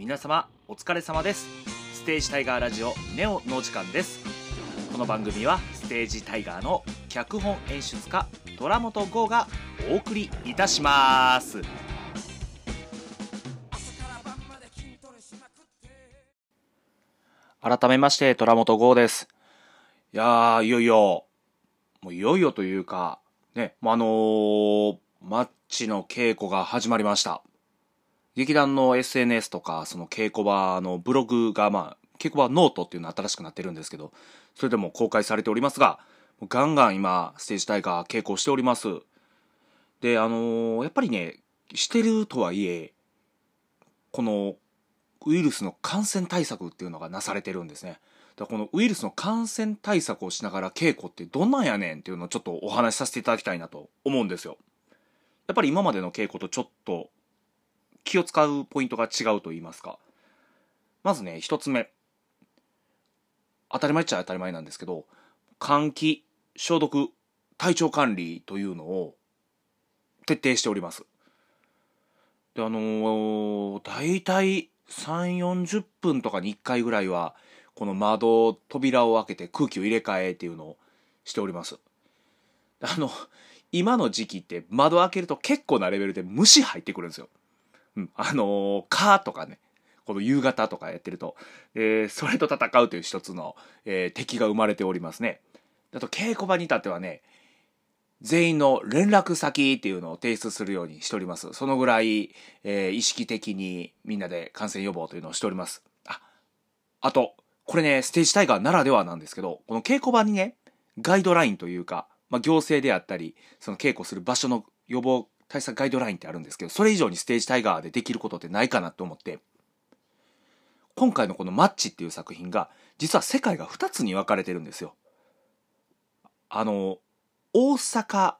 皆様お疲れ様です。ステージタイガーラジオネオのお時間です。この番組はステージタイガーの脚本演出家虎本剛がお送りいたします。改めまして虎本剛です。いやーいよいよもういよいよというかねもうあのー、マッチの稽古が始まりました。劇団の SNS とか、その稽古場のブログが、まあ、稽古場ノートっていうの新しくなってるんですけど、それでも公開されておりますが、ガンガン今、ステージタイガー稽古しております。で、あのー、やっぱりね、してるとはいえ、このウイルスの感染対策っていうのがなされてるんですね。だこのウイルスの感染対策をしながら稽古ってどんなんやねんっていうのをちょっとお話しさせていただきたいなと思うんですよ。やっぱり今までの稽古とちょっと気を使うポイントが違うと言いますか。まずね、一つ目。当たり前っちゃ当たり前なんですけど、換気、消毒、体調管理というのを徹底しております。で、あのー、大体3、40分とかに1回ぐらいは、この窓、扉を開けて空気を入れ替えっていうのをしております。あの、今の時期って窓開けると結構なレベルで虫入ってくるんですよ。うん、あのー、カーとかね、この夕方とかやってると、えー、それと戦うという一つの、えー、敵が生まれておりますね。あと稽古場に至ってはね、全員の連絡先っていうのを提出するようにしております。そのぐらい、えー、意識的にみんなで感染予防というのをしております。あ、あと、これね、ステージタイガーならではなんですけど、この稽古場にね、ガイドラインというか、まあ、行政であったり、その稽古する場所の予防対策ガイドラインってあるんですけど、それ以上にステージタイガーでできることってないかなと思って、今回のこのマッチっていう作品が、実は世界が2つに分かれてるんですよ。あの、大阪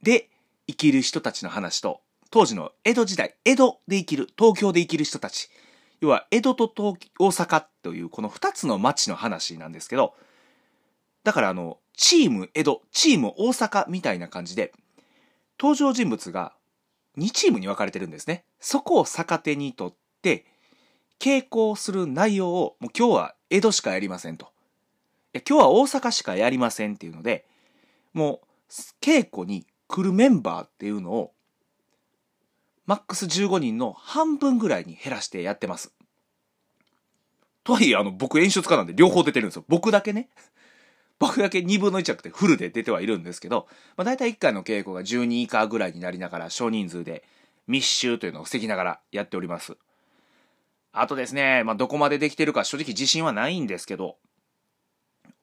で生きる人たちの話と、当時の江戸時代、江戸で生きる、東京で生きる人たち、要は江戸と東大阪というこの2つの街の話なんですけど、だからあの、チーム江戸、チーム大阪みたいな感じで、登場人物が2チームに分かれてるんですね。そこを逆手にとって、傾向する内容を、もう今日は江戸しかやりませんと。今日は大阪しかやりませんっていうので、もう、稽古に来るメンバーっていうのを、マックス15人の半分ぐらいに減らしてやってます。とはいえ、あの、僕演出家なんで両方出てるんですよ。僕だけね。僕だけ2分の1着でフルで出てはいるんですけど、まあ、大体1回の稽古が12以下ぐらいになりながら少人数で密集というのを防ぎながらやっております。あとですね、まあ、どこまでできてるか正直自信はないんですけど、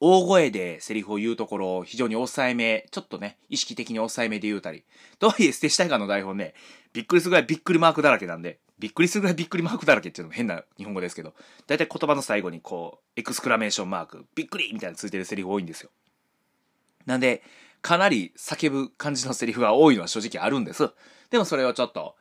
大声でセリフを言うところを非常に抑えめ、ちょっとね、意識的に抑えめで言うたり。とはいえ、ステージタイガの台本ね、びっくりするぐらいびっくりマークだらけなんで、びっくりするぐらいびっくりマークだらけっていうのも変な日本語ですけど、だいたい言葉の最後にこう、エクスクラメーションマーク、びっくりみたいなついてるセリフ多いんですよ。なんで、かなり叫ぶ感じのセリフが多いのは正直あるんです。でもそれをちょっと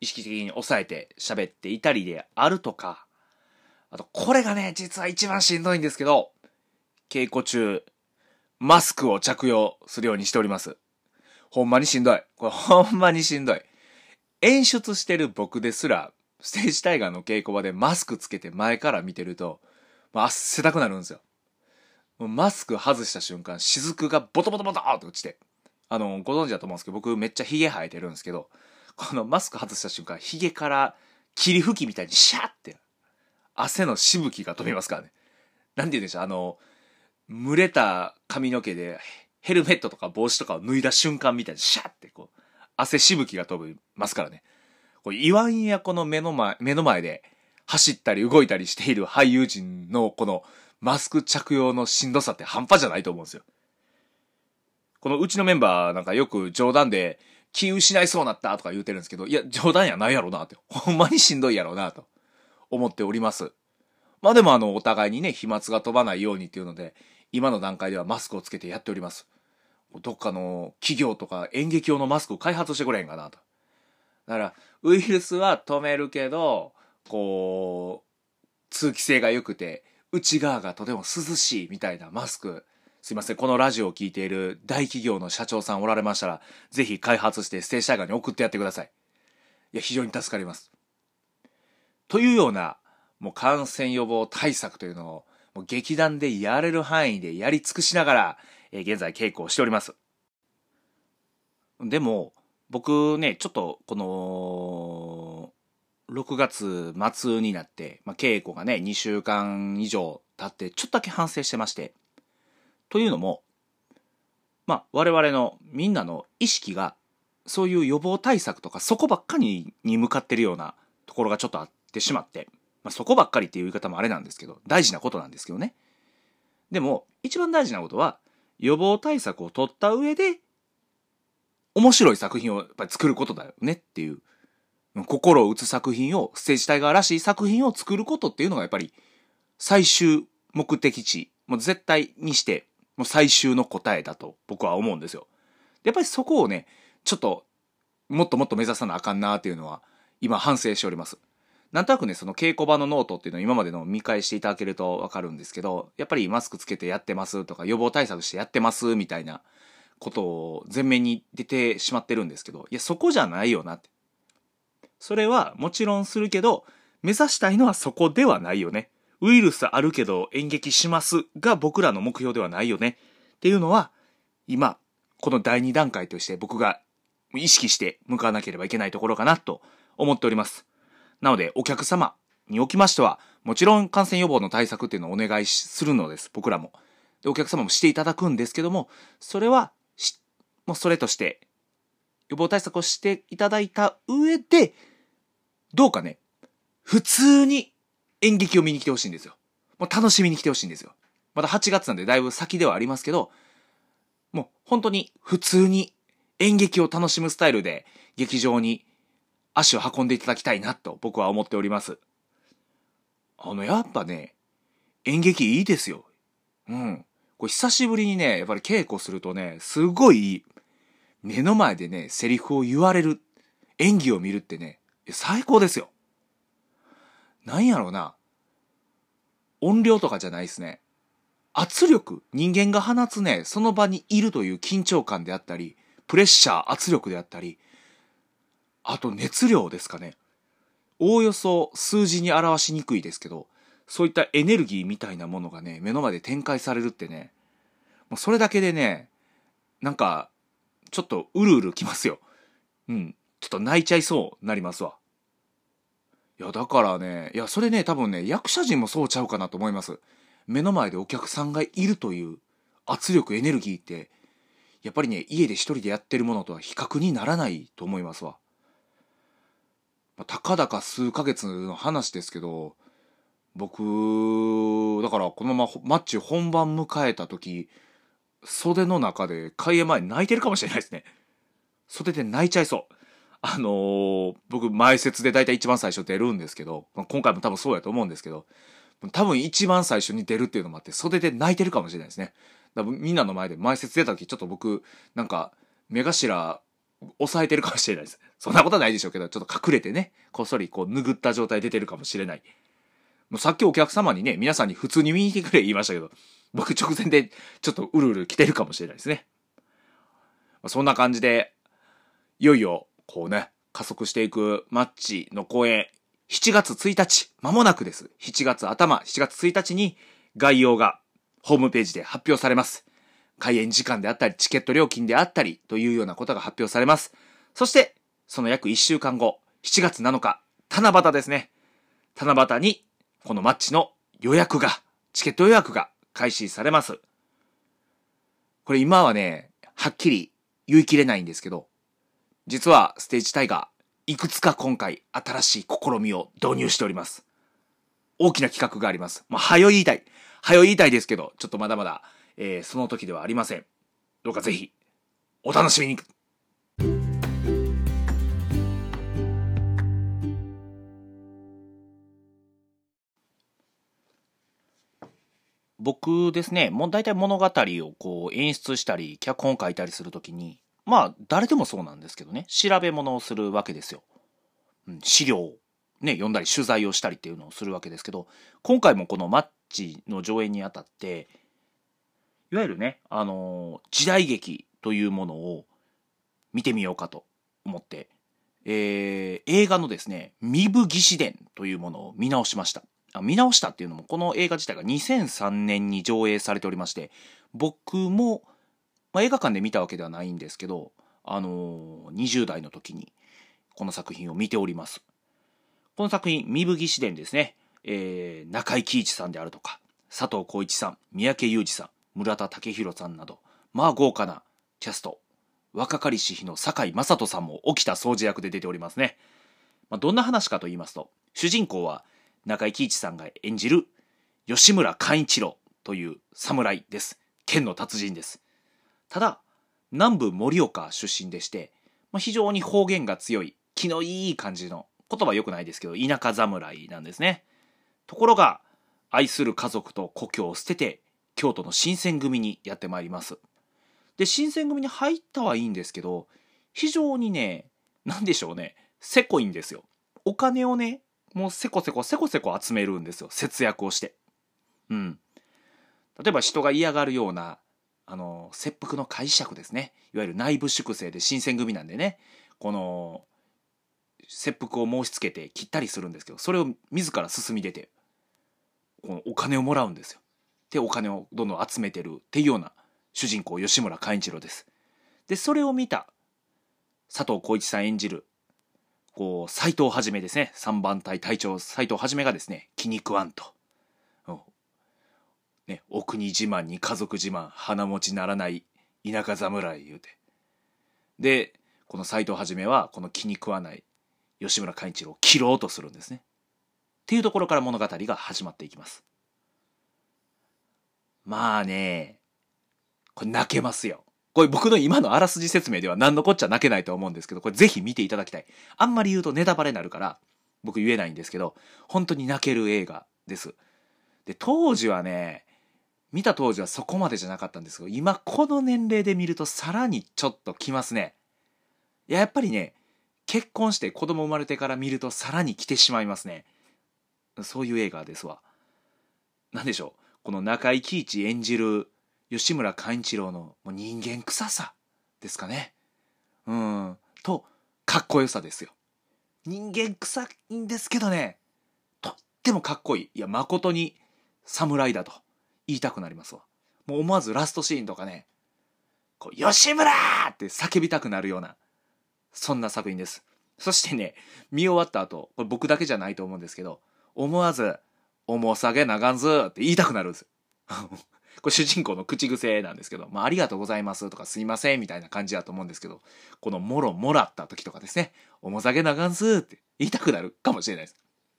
意識的に抑えて喋っていたりであるとか、あと、これがね、実は一番しんどいんですけど、稽古中、マスクを着用するようにしております。ほんまにしんどい。これほんまにしんどい。演出してる僕ですら、ステージタイガーの稽古場でマスクつけて前から見てると、まあ、汗たくなるんですよ。もうマスク外した瞬間、雫がボトボトボトって落ちて。あの、ご存知だと思うんですけど、僕めっちゃヒゲ生えてるんですけど、このマスク外した瞬間、ヒゲから霧吹きみたいにシャーって、汗のしぶきが飛びますからね。なんて言うんでしょう、あの、蒸れた髪の毛でヘルメットとか帽子とかを脱いだ瞬間みたいにシャーってこう、汗しぶきが飛びますからね。これ、イワンやこの目の前、目の前で走ったり動いたりしている俳優陣のこのマスク着用のしんどさって半端じゃないと思うんですよ。このうちのメンバーなんかよく冗談で気失いそうなったとか言うてるんですけど、いや、冗談やないやろなって。ほんまにしんどいやろなと思っております。まあでもあの、お互いにね、飛沫が飛ばないようにっていうので、今の段階ではマスクをつけてやっております。どっかの企業とか演劇用のマスクを開発してくれへんかなと。だから、ウイルスは止めるけど、こう、通気性が良くて、内側がとても涼しいみたいなマスク。すいません、このラジオを聴いている大企業の社長さんおられましたら、ぜひ開発してステージタイガーに送ってやってください。いや、非常に助かります。というような、もう感染予防対策というのを、もう劇団でやれる範囲でやり尽くしながら、え、現在稽古をしております。でも、僕ね、ちょっとこの、6月末になって、まあ、稽古がね、2週間以上経って、ちょっとだけ反省してまして。というのも、まあ、我々のみんなの意識が、そういう予防対策とか、そこばっかりに向かってるようなところがちょっとあってしまって、まあ、そこばっかりっていう言い方もあれなんですけど、大事なことなんですけどね。でも、一番大事なことは、予防対策を取った上で、面白い作品をやっぱり作ることだよねっていう。心を打つ作品を、ステージタイガーらしい作品を作ることっていうのがやっぱり最終目的地、もう絶対にして、もう最終の答えだと僕は思うんですよ。やっぱりそこをね、ちょっともっともっと目指さなあかんなっていうのは今反省しております。なんとなくね、その稽古場のノートっていうのを今までの見返していただけるとわかるんですけど、やっぱりマスクつけてやってますとか予防対策してやってますみたいなことを前面に出てしまってるんですけど、いや、そこじゃないよなって。それはもちろんするけど、目指したいのはそこではないよね。ウイルスあるけど演劇しますが僕らの目標ではないよね。っていうのは、今、この第2段階として僕が意識して向かわなければいけないところかなと思っております。なので、お客様におきましては、もちろん感染予防の対策っていうのをお願いするのです。僕らも。で、お客様もしていただくんですけども、それはもうそれとして、予防対策をしていただいた上で、どうかね、普通に演劇を見に来てほしいんですよ。もう楽しみに来てほしいんですよ。まだ8月なんでだいぶ先ではありますけど、もう本当に普通に演劇を楽しむスタイルで劇場に足を運んでいただきたいなと僕は思っております。あの、やっぱね、演劇いいですよ。うん。これ久しぶりにね、やっぱり稽古するとね、すごい目の前でね、セリフを言われる、演技を見るってね、最高ですよ。なんやろうな。音量とかじゃないですね。圧力、人間が放つね、その場にいるという緊張感であったり、プレッシャー、圧力であったり、あと熱量ですかね。おおよそ数字に表しにくいですけど、そういったエネルギーみたいなものがね、目の前で展開されるってね、もうそれだけでね、なんかちょっとうるうるきますよ。うん。ちょっと泣いちゃいそうなりますわ。いや、だからね、いや、それね、多分ね、役者陣もそうちゃうかなと思います。目の前でお客さんがいるという圧力、エネルギーって、やっぱりね、家で一人でやってるものとは比較にならないと思いますわ。まあ、たかだか数ヶ月の話ですけど、僕、だからこのままマッチ本番迎えた時、袖の中で開演前泣いてるかもしれないですね。袖で泣いちゃいそう。あのー、僕、前説で大体一番最初出るんですけど、今回も多分そうやと思うんですけど、多分一番最初に出るっていうのもあって、袖で泣いてるかもしれないですね。だみんなの前で前説出た時、ちょっと僕、なんか、目頭、押さえてるかもしれないです。そんなことはないでしょうけど、ちょっと隠れてね、こっそりこう拭った状態出てるかもしれない。もうさっきお客様にね、皆さんに普通に見に来てくれ言いましたけど、僕直前でちょっとうるうる来てるかもしれないですね。そんな感じで、いよいよ、こうね、加速していくマッチの公演、7月1日、間もなくです。7月頭、7月1日に概要がホームページで発表されます。開演時間であったり、チケット料金であったりというようなことが発表されます。そして、その約1週間後、7月7日、七夕ですね。七夕に、このマッチの予約が、チケット予約が開始されます。これ今はね、はっきり言い切れないんですけど、実はステージタイガー、いくつか今回新しい試みを導入しております。大きな企画があります。まあ、はよ言いたい。はよ言いたいですけど、ちょっとまだまだ、えー、その時ではありません。どうかぜひ、お楽しみに。僕ですね、もう大体物語をこう演出したり、脚本書いたりするときに、まあ誰でもそうなんですけどね、調べ物をするわけですよ。うん、資料をね、読んだり取材をしたりっていうのをするわけですけど、今回もこのマッチの上演にあたって、いわゆるね、あのー、時代劇というものを見てみようかと思って、えー、映画のですね、身分義士伝というものを見直しました。見直したっていうのも、この映画自体が2003年に上映されておりまして、僕も、まあ、映画館で見たわけではないんですけど、あのー、20代の時にこの作品を見ております。この作品、身分義士伝ですね、えー、中井貴一さんであるとか、佐藤浩一さん、三宅裕二さん、村田武弘さんなど、まあ豪華なキャスト、若かりし日の堺雅人さんも起きた掃除役で出ておりますね。まあ、どんな話かと言いますと、主人公は中井貴一さんが演じる吉村寛一郎という侍です。剣の達人です。ただ、南部盛岡出身でして、まあ、非常に方言が強い、気のいい感じの、言葉良くないですけど、田舎侍なんですね。ところが、愛する家族と故郷を捨てて、京都の新選組にやってまいります。で、新選組に入ったはいいんですけど、非常にね、なんでしょうね、せこいんですよ。お金をね、もうせこせこせこせこ集めるんですよ。節約をして。うん。例えば人が嫌がるような、あの、切腹の解釈ですね。いわゆる内部粛清で新選組なんでね、この、切腹を申し付けて切ったりするんですけど、それを自ら進み出て、このお金をもらうんですよ。で、お金をどんどん集めてるっていうような主人公吉村寛一郎です。で、それを見た佐藤浩市さん演じる、こう、斎藤はじめですね。三番隊隊長斎藤はじめがですね、気に食わんと。ね、お国自慢に家族自慢、鼻持ちならない田舎侍言うて。で、この斎藤はじめは、この気に食わない吉村寛一郎を切ろうとするんですね。っていうところから物語が始まっていきます。まあね、これ泣けますよ。これ僕の今のあらすじ説明では何のこっちゃ泣けないと思うんですけど、これぜひ見ていただきたい。あんまり言うとネタバレになるから、僕言えないんですけど、本当に泣ける映画です。で、当時はね、見た当時はそこまでじゃなかったんですけど、今この年齢で見るとさらにちょっときますね。いや、やっぱりね、結婚して子供生まれてから見るとさらに来てしまいますね。そういう映画ですわ。何でしょう？この中井貴一演じる吉村寛一郎のもう人間臭さですかね。うん。と、かっこよさですよ。人間臭いんですけどね、とってもかっこいい。いや、誠に侍だと言いたくなりますわ。もう思わずラストシーンとかね、こう、吉村って叫びたくなるような、そんな作品です。そしてね、見終わった後、これ僕だけじゃないと思うんですけど、思わず、重さげながんずって言いたくなるんですよ。これ主人公の口癖なんですけど、まあ、ありがとうございますとかすいませんみたいな感じだと思うんですけど、このもろもらった時とかですね、重さげながんすって言いたくなるかもしれないです。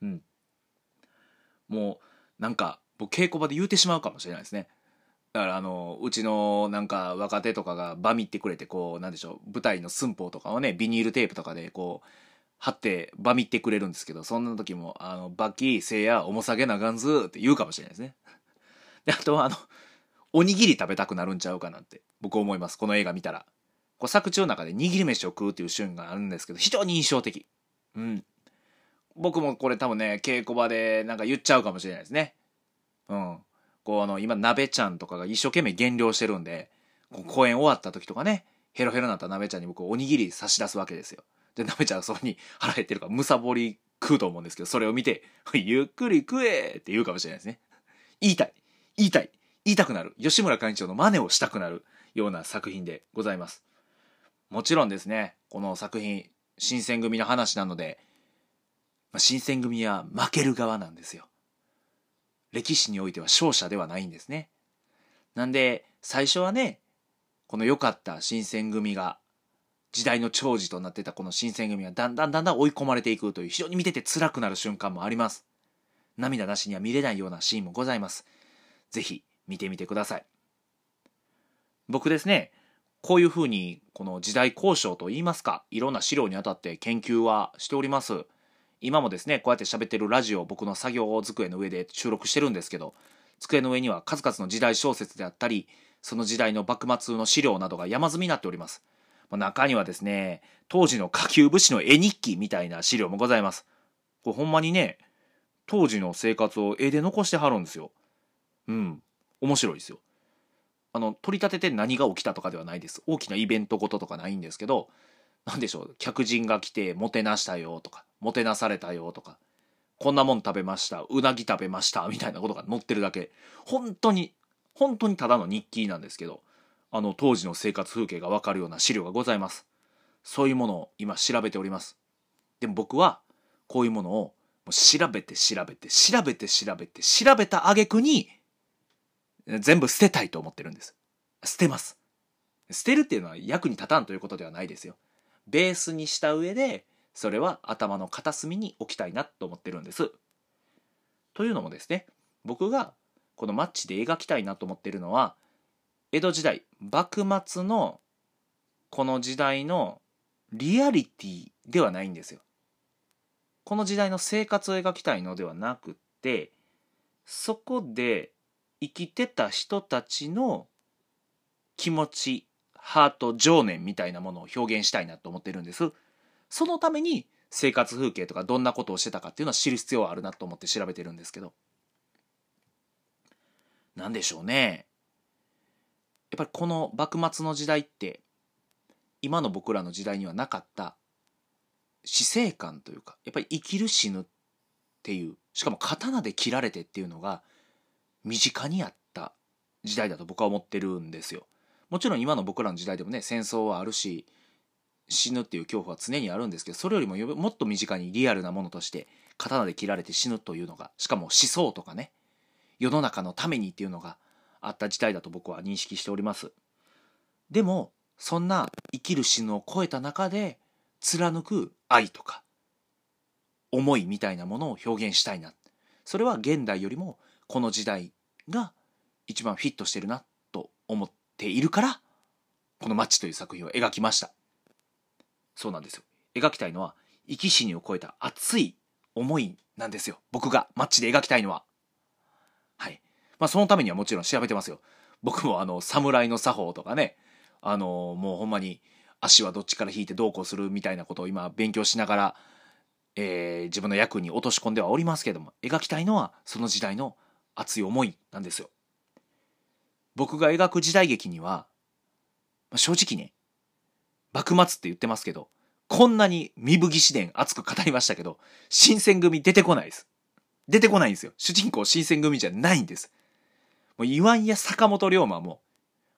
うん。もう、なんか、僕稽古場で言うてしまうかもしれないですね。だからあの、うちのなんか若手とかがバミってくれて、こう、なんでしょう、舞台の寸法とかをね、ビニールテープとかでこう、貼ってバミってくれるんですけど、そんな時も、あの、バキ、せいや、重さげながんずって言うかもしれないですね。で、あとはあの、おにぎり食べたくなるんちゃうかなって僕思います。この映画見たら。こう作中の中で握り飯を食うっていうシーンがあるんですけど、非常に印象的。うん。僕もこれ多分ね、稽古場でなんか言っちゃうかもしれないですね。うん。こうあの、今、鍋ちゃんとかが一生懸命減量してるんで、こう公演終わった時とかね、ヘロヘロになった鍋ちゃんに僕おにぎり差し出すわけですよ。で、鍋ちゃんそこに腹減ってるからむさぼり食うと思うんですけど、それを見て、ゆっくり食えって言うかもしれないですね。言いたい。言いたい。言いたくなる。吉村会長の真似をしたくなるような作品でございます。もちろんですね、この作品、新選組の話なので、まあ、新選組は負ける側なんですよ。歴史においては勝者ではないんですね。なんで、最初はね、この良かった新選組が、時代の寵児となってたこの新選組はだんだんだんだん追い込まれていくという非常に見てて辛くなる瞬間もあります。涙なしには見れないようなシーンもございます。ぜひ見てみてください。僕ですね、こういうふうにこの時代交渉といいますか、いろんな資料にあたって研究はしております。今もですね、こうやって喋ってるラジオを僕の作業机の上で収録してるんですけど、机の上には数々の時代小説であったり、その時代の幕末の資料などが山積みになっております。中にはですね、当時の下級武士の絵日記みたいな資料もございます。これほんまにね、当時の生活を絵で残してはるんですよ。うん。面白いですよ。あの、取り立てて何が起きたとかではないです。大きなイベントごととかないんですけど、なんでしょう、客人が来てもてなしたよとか、もてなされたよとか、こんなもん食べました、うなぎ食べました、みたいなことが載ってるだけ。本当に、本当にただの日記なんですけど、あの当時の生活風景がわかるような資料がございます。そういうものを今調べております。でも僕は、こういうものをもう調べて調べて調べて調べて調べた挙句に全部捨てたいと思ってるんです。捨てます。捨てるっていうのは役に立たんということではないですよ。ベースにした上で、それは頭の片隅に置きたいなと思ってるんです。というのもですね、僕がこのマッチで描きたいなと思ってるのは、江戸時代、幕末のこの時代のリアリティではないんですよ。この時代の生活を描きたいのではなくって、そこで生きてた人たちの気持ちハート情念みたいなものを表現したいなと思ってるんです。そのために生活風景とかどんなことをしてたかっていうのは知る必要はあるなと思って調べてるんですけど。何でしょうね。やっぱりこの幕末の時代って今の僕らの時代にはなかった死生観というかやっぱり生きる死ぬっていうしかも刀で切られてっていうのが身近にあった時代だと僕は思ってるんですよ。もちろん今の僕らの時代でもね戦争はあるし死ぬっていう恐怖は常にあるんですけどそれよりももっと身近にリアルなものとして刀で切られて死ぬというのがしかも思想とかね世の中のためにっていうのがあった時代だと僕は認識しております。でもそんな生きる死ぬを超えた中で貫く愛とか思いみたいなものを表現したいな。それは現代よりもこの時代が一番フィットしてるなと思っているからこの「マッチ」という作品を描きました。そうなんですよ。描きたいのは生き死にを超えた熱い思いなんですよ。僕がマッチで描きたいのは。まあそのためにはもちろん調べてますよ僕もあの侍の作法とかねあのもうほんまに足はどっちから引いてどうこうするみたいなことを今勉強しながら、えー、自分の役に落とし込んではおりますけども描きたいのはその時代の熱い思いなんですよ僕が描く時代劇には、まあ、正直ね、幕末って言ってますけど、こんなに身吹義伝熱く語りましたけど、新選組出てこないです。出てこないんですよ。主人公新選組じゃないんです。もう岩井や坂本龍馬も、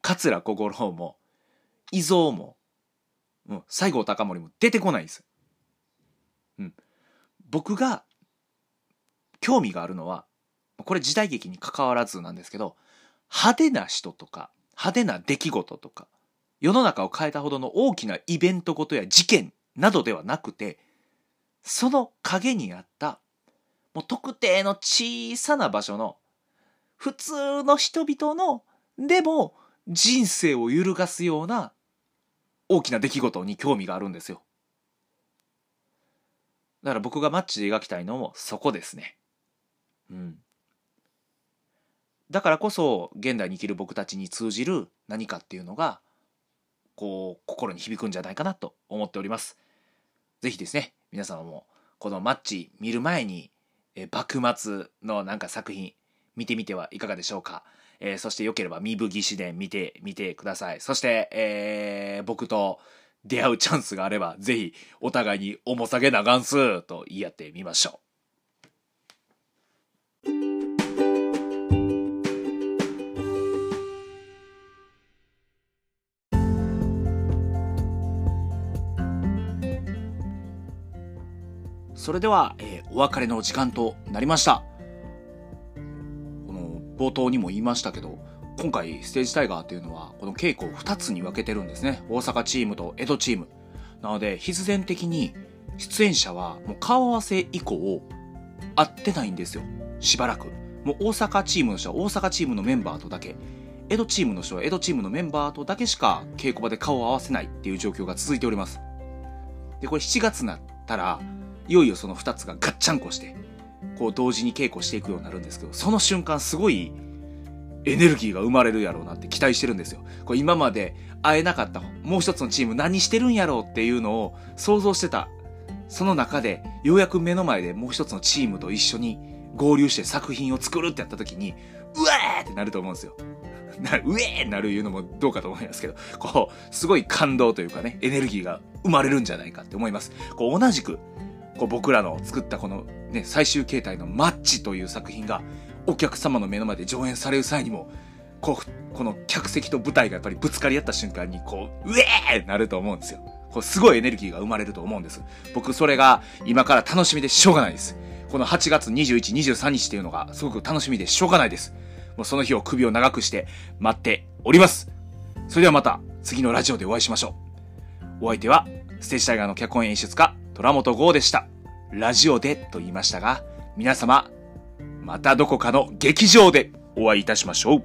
桂小五郎も、伊蔵も、うん、西郷隆盛も出てこないんです。うん。僕が興味があるのは、これ時代劇に関わらずなんですけど、派手な人とか、派手な出来事とか、世の中を変えたほどの大きなイベントごとや事件などではなくて、その影にあった、もう特定の小さな場所の、普通の人々の、でも人生を揺るがすような大きな出来事に興味があるんですよ。だから僕がマッチで描きたいのもそこですね。うん。だからこそ現代に生きる僕たちに通じる何かっていうのがこう心に響くんじゃないかなと思っております。ぜひですね皆様もこのマッチ見る前にえ幕末のなんか作品見てみてはいかがでしょうか。えー、そしてよければ身吹義士伝見てみてください。そして、えー、僕と出会うチャンスがあれば、ぜひお互いに重さげなガンスと言い合ってみましょう。それでは、えー、お別れの時間となりました。冒頭にも言いましたけど、今回ステージタイガーっていうのはこの稽古を2つに分けてるんですね。大阪チームと江戸チーム。なので必然的に出演者はもう顔合わせ以降会ってないんですよ。しばらく。もう大阪チームの人は大阪チームのメンバーとだけ、江戸チームの人は江戸チームのメンバーとだけしか稽古場で顔を合わせないっていう状況が続いております。で、これ7月になったら、いよいよその2つがガッチャンコして、こう同時に稽古していくようになるんですけど、その瞬間すごいエネルギーが生まれるやろうなって期待してるんですよ。これ今まで会えなかったもう一つのチーム何してるんやろうっていうのを想像してた。その中でようやく目の前でもう一つのチームと一緒に合流して作品を作るってやった時に、うわーってなると思うんですよ。なうえーなるいうのもどうかと思いますけど、こう、すごい感動というかね、エネルギーが生まれるんじゃないかって思います。こう、同じく、こう僕らの作ったこのね、最終形態のマッチという作品が、お客様の目の前で上演される際にも、こう、この客席と舞台がやっぱりぶつかり合った瞬間に、こう、うえーなると思うんですよ。こう、すごいエネルギーが生まれると思うんです。僕、それが今から楽しみでしょうがないです。この8月21、23日っていうのがすごく楽しみでしょうがないです。もうその日を首を長くして待っております。それではまた次のラジオでお会いしましょう。お相手は、ステージタイガーの脚本演出家、虎本剛でした。ラジオでと言いましたが、皆様、またどこかの劇場でお会いいたしましょう。